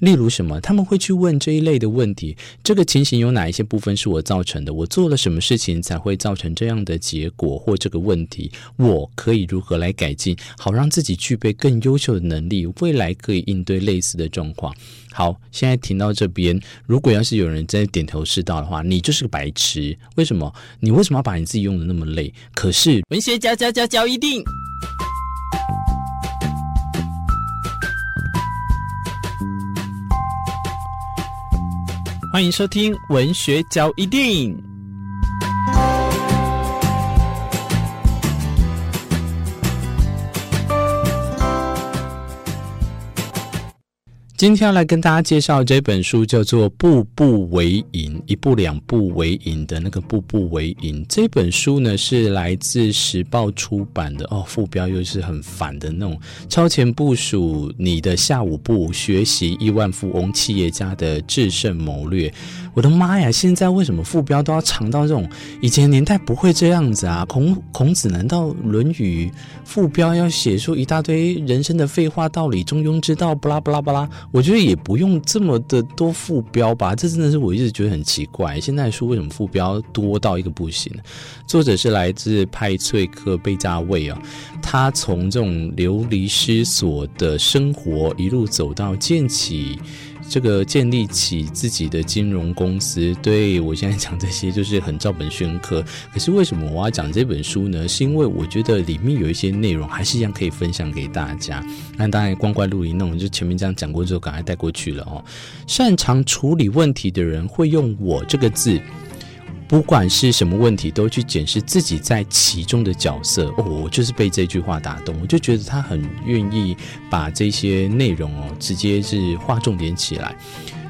例如什么？他们会去问这一类的问题：这个情形有哪一些部分是我造成的？我做了什么事情才会造成这样的结果或这个问题？我可以如何来改进，好让自己具备更优秀的能力，未来可以应对类似的状况？好，现在停到这边，如果要是有人在点头是道的话，你就是个白痴。为什么？你为什么要把你自己用得那么累？可是文学家家家教一定。欢迎收听文学交易电影。今天要来跟大家介绍这本书，叫做《步步为营》，一步两步为营的那个“步步为营”。这本书呢是来自时报出版的哦，副标又是很烦的那种“超前部署你的下午步，学习亿万富翁企业家的制胜谋略”。我的妈呀！现在为什么副标都要长到这种？以前年代不会这样子啊！孔孔子难道《论语》副标要写出一大堆人生的废话道理、中庸之道，巴拉巴拉巴拉？我觉得也不用这么的多副标吧？这真的是我一直觉得很奇怪。现在书为什么副标多到一个不行？作者是来自派翠克·贝加卫啊，他从这种流离失所的生活一路走到建起。这个建立起自己的金融公司，对，我现在讲这些就是很照本宣科。可是为什么我要讲这本书呢？是因为我觉得里面有一些内容还是一样可以分享给大家。那当然，光怪陆离那种就前面这样讲过之后，赶快带过去了哦。擅长处理问题的人会用“我”这个字。不管是什么问题，都去检视自己在其中的角色。哦，我就是被这句话打动，我就觉得他很愿意把这些内容哦，直接是划重点起来。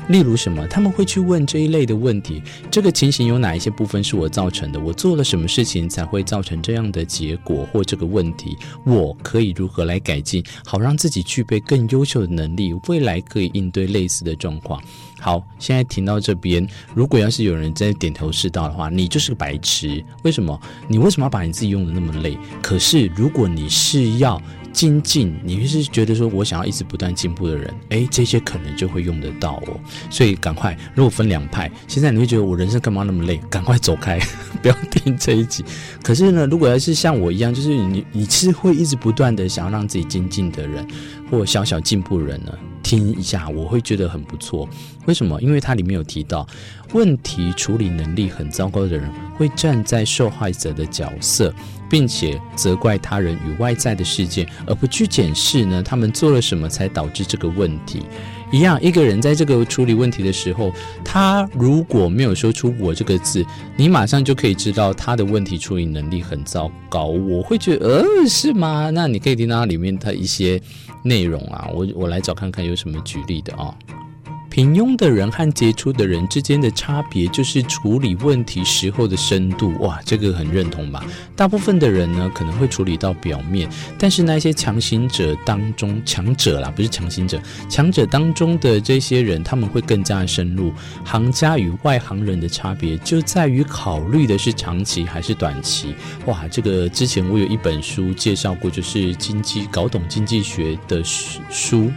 例如什么？他们会去问这一类的问题：这个情形有哪一些部分是我造成的？我做了什么事情才会造成这样的结果或这个问题？我可以如何来改进，好让自己具备更优秀的能力，未来可以应对类似的状况？好，现在停到这边，如果要是有人在点头是道的话，你就是个白痴。为什么？你为什么要把你自己用得那么累？可是如果你是要精进，你是觉得说我想要一直不断进步的人，诶，这些可能就会用得到哦。所以赶快，如果分两派，现在你会觉得我人生干嘛那么累？赶快走开，不要听这一集。可是呢，如果要是像我一样，就是你你是会一直不断的想要让自己精进的人，或小小进步人呢？听一下，我会觉得很不错。为什么？因为它里面有提到，问题处理能力很糟糕的人会站在受害者的角色，并且责怪他人与外在的事件，而不去检视呢，他们做了什么才导致这个问题。一样，一个人在这个处理问题的时候，他如果没有说出“我”这个字，你马上就可以知道他的问题处理能力很糟糕。我会觉得，呃，是吗？那你可以听到里面他一些内容啊，我我来找看看有什么举例的啊。平庸的人和杰出的人之间的差别，就是处理问题时候的深度。哇，这个很认同吧？大部分的人呢，可能会处理到表面，但是那些强行者当中，强者啦，不是强行者，强者当中的这些人，他们会更加深入。行家与外行人的差别，就在于考虑的是长期还是短期。哇，这个之前我有一本书介绍过，就是经济搞懂经济学的书，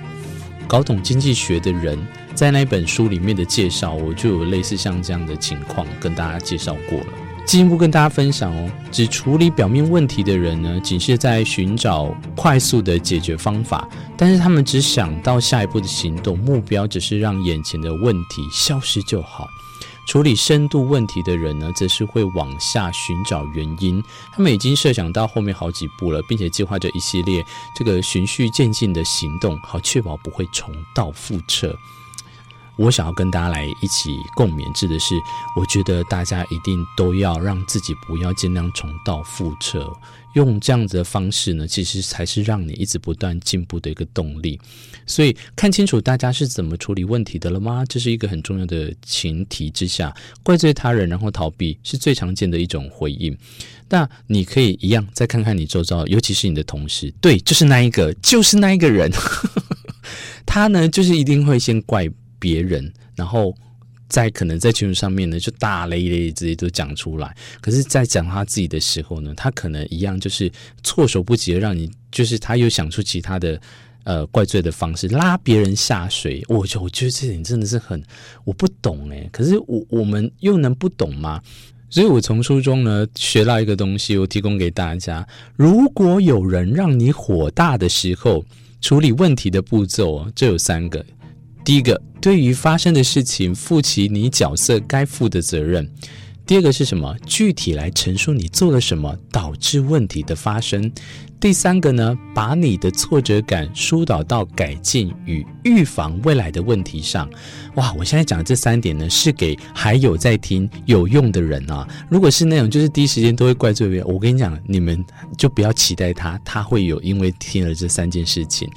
搞懂经济学的人。在那本书里面的介绍，我就有类似像这样的情况跟大家介绍过了。进一步跟大家分享哦，只处理表面问题的人呢，仅是在寻找快速的解决方法，但是他们只想到下一步的行动，目标只是让眼前的问题消失就好。处理深度问题的人呢，则是会往下寻找原因。他们已经设想到后面好几步了，并且计划着一系列这个循序渐进的行动，好确保不会重蹈覆辙。我想要跟大家来一起共勉之的是，我觉得大家一定都要让自己不要尽量重蹈覆辙，用这样子的方式呢，其实才是让你一直不断进步的一个动力。所以看清楚大家是怎么处理问题的了吗？这是一个很重要的前提之下，怪罪他人然后逃避是最常见的一种回应。那你可以一样再看看你周遭，尤其是你的同事，对，就是那一个，就是那一个人，他呢，就是一定会先怪。别人，然后在可能在群组上面呢，就大咧咧直接都讲出来。可是，在讲他自己的时候呢，他可能一样就是措手不及的，让你就是他又想出其他的呃怪罪的方式，拉别人下水。我就我觉得这点真的是很我不懂诶，可是我我们又能不懂吗？所以我从书中呢学到一个东西，我提供给大家：如果有人让你火大的时候，处理问题的步骤这有三个。第一个，对于发生的事情负起你角色该负的责任。第二个是什么？具体来陈述你做了什么导致问题的发生。第三个呢，把你的挫折感疏导到改进与预防未来的问题上。哇，我现在讲的这三点呢，是给还有在听有用的人啊。如果是那种就是第一时间都会怪罪别人，我跟你讲，你们就不要期待他，他会有因为听了这三件事情。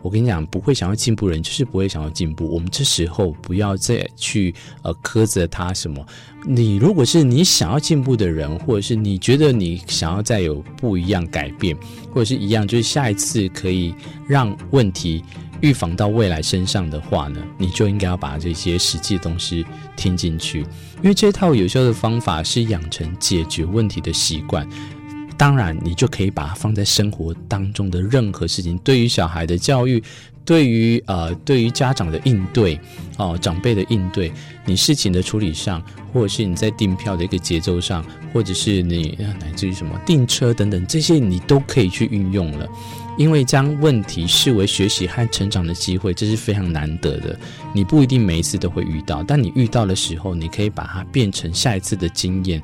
我跟你讲，不会想要进步的人就是不会想要进步。我们这时候不要再去呃苛责他什么。你如果是你想要进步的人，或者是你觉得你想要再有不一样改变，或者是一样，就是下一次可以让问题预防到未来身上的话呢，你就应该要把这些实际的东西听进去，因为这套有效的方法是养成解决问题的习惯。当然，你就可以把它放在生活当中的任何事情，对于小孩的教育，对于呃，对于家长的应对，哦、长辈的应对，你事情的处理上，或者是你在订票的一个节奏上，或者是你乃至于什么订车等等，这些你都可以去运用了。因为将问题视为学习和成长的机会，这是非常难得的。你不一定每一次都会遇到，但你遇到的时候，你可以把它变成下一次的经验。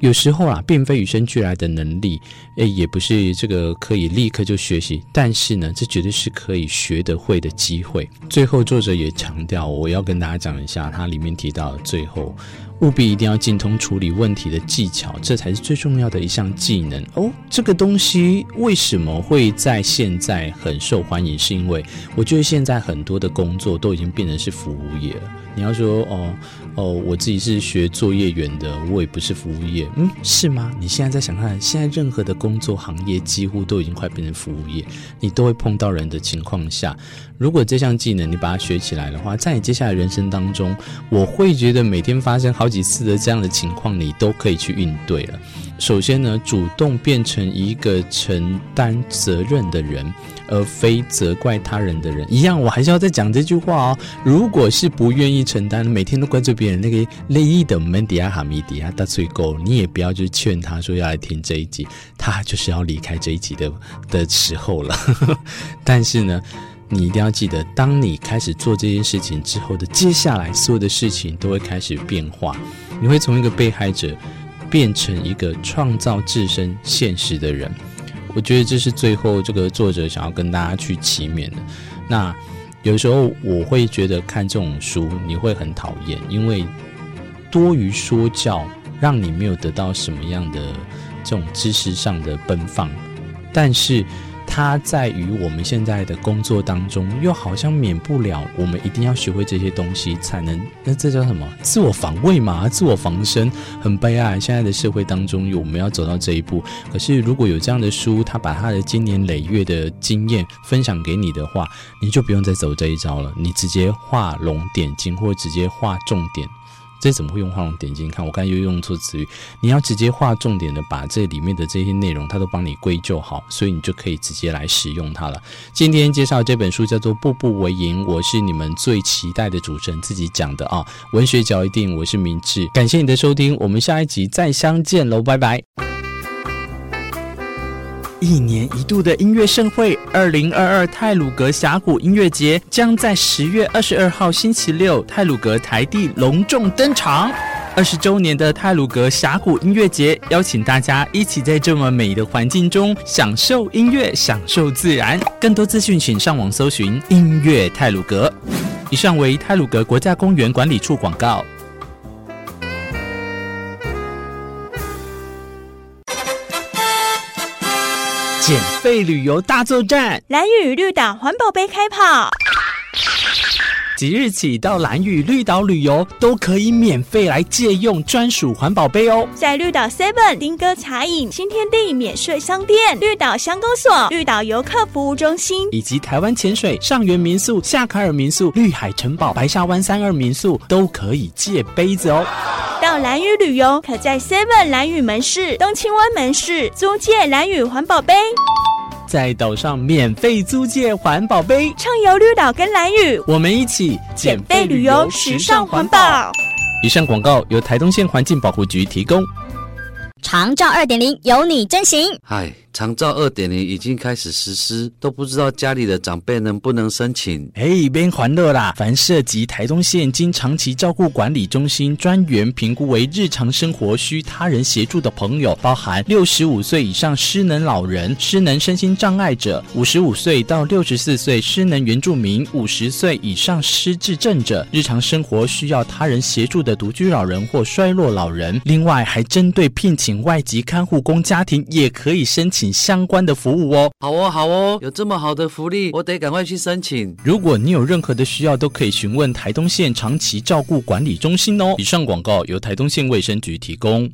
有时候啊，并非与生俱来的能力，诶，也不是这个可以立刻就学习，但是呢，这绝对是可以学得会的机会。最后，作者也强调，我要跟大家讲一下，他里面提到最后。务必一定要精通处理问题的技巧，这才是最重要的一项技能哦。这个东西为什么会在现在很受欢迎？是因为我觉得现在很多的工作都已经变成是服务业了。你要说哦哦，我自己是学作业员的，我也不是服务业，嗯，是吗？你现在在想看，现在任何的工作行业几乎都已经快变成服务业，你都会碰到人的情况下，如果这项技能你把它学起来的话，在你接下来人生当中，我会觉得每天发生好几次的这样的情况，你都可以去应对了。首先呢，主动变成一个承担责任的人，而非责怪他人的人。一样，我还是要再讲这句话哦。如果是不愿意承担，每天都怪罪别人，那个利益的门底下哈米底下大最够，你也不要去劝他说要来听这一集，他就是要离开这一集的的时候了。但是呢。你一定要记得，当你开始做这件事情之后的接下来所有的事情都会开始变化。你会从一个被害者变成一个创造自身现实的人。我觉得这是最后这个作者想要跟大家去启勉的。那有时候我会觉得看这种书你会很讨厌，因为多于说教，让你没有得到什么样的这种知识上的奔放，但是。它在于我们现在的工作当中，又好像免不了我们一定要学会这些东西，才能那这叫什么？自我防卫嘛，自我防身，很悲哀。现在的社会当中，我们要走到这一步。可是如果有这样的书，他把他的经年累月的经验分享给你的话，你就不用再走这一招了，你直接画龙点睛，或直接画重点。这怎么会用画龙点睛？看我刚才又用错词语。你要直接画重点的，把这里面的这些内容，它都帮你归就好，所以你就可以直接来使用它了。今天介绍这本书叫做《步步为营》，我是你们最期待的主持人自己讲的啊。文学角一定，我是明智，感谢你的收听，我们下一集再相见喽，拜拜。一年一度的音乐盛会——二零二二太鲁阁峡谷音乐节，将在十月二十二号星期六太鲁阁台地隆重登场。二十周年的太鲁阁峡谷音乐节，邀请大家一起在这么美的环境中享受音乐，享受自然。更多资讯，请上网搜寻“音乐太鲁阁”。以上为太鲁阁国家公园管理处广告。免费旅游大作战，蓝雨绿岛环保杯开跑。即日起到蓝屿绿岛旅游，都可以免费来借用专属环保杯哦。在绿岛 Seven、丁哥茶饮、新天地免税商店、绿岛乡公所、绿岛游客服务中心，以及台湾潜水、上元民宿、夏卡尔民宿、绿海城堡、白沙湾三二民宿，都可以借杯子哦。到蓝屿旅游，可在 Seven 蓝屿门市、东青湾门市租借蓝屿环保杯。在岛上免费租借环保杯，畅游绿岛跟蓝屿，我们一起减肥旅游，时尚环保。以上广告由台东县环境保护局提供。长照二点零，有你真行。嗨。长照二点零已经开始实施，都不知道家里的长辈能不能申请。哎，边欢乐啦！凡涉及台东县经长期照顾管理中心专员评估为日常生活需他人协助的朋友，包含六十五岁以上失能老人、失能身心障碍者、五十五岁到六十四岁失能原住民、五十岁以上失智症者、日常生活需要他人协助的独居老人或衰弱老人。另外，还针对聘请外籍看护工家庭，也可以申请。请相关的服务哦。好哦，好哦，有这么好的福利，我得赶快去申请。如果你有任何的需要，都可以询问台东县长期照顾管理中心哦。以上广告由台东县卫生局提供。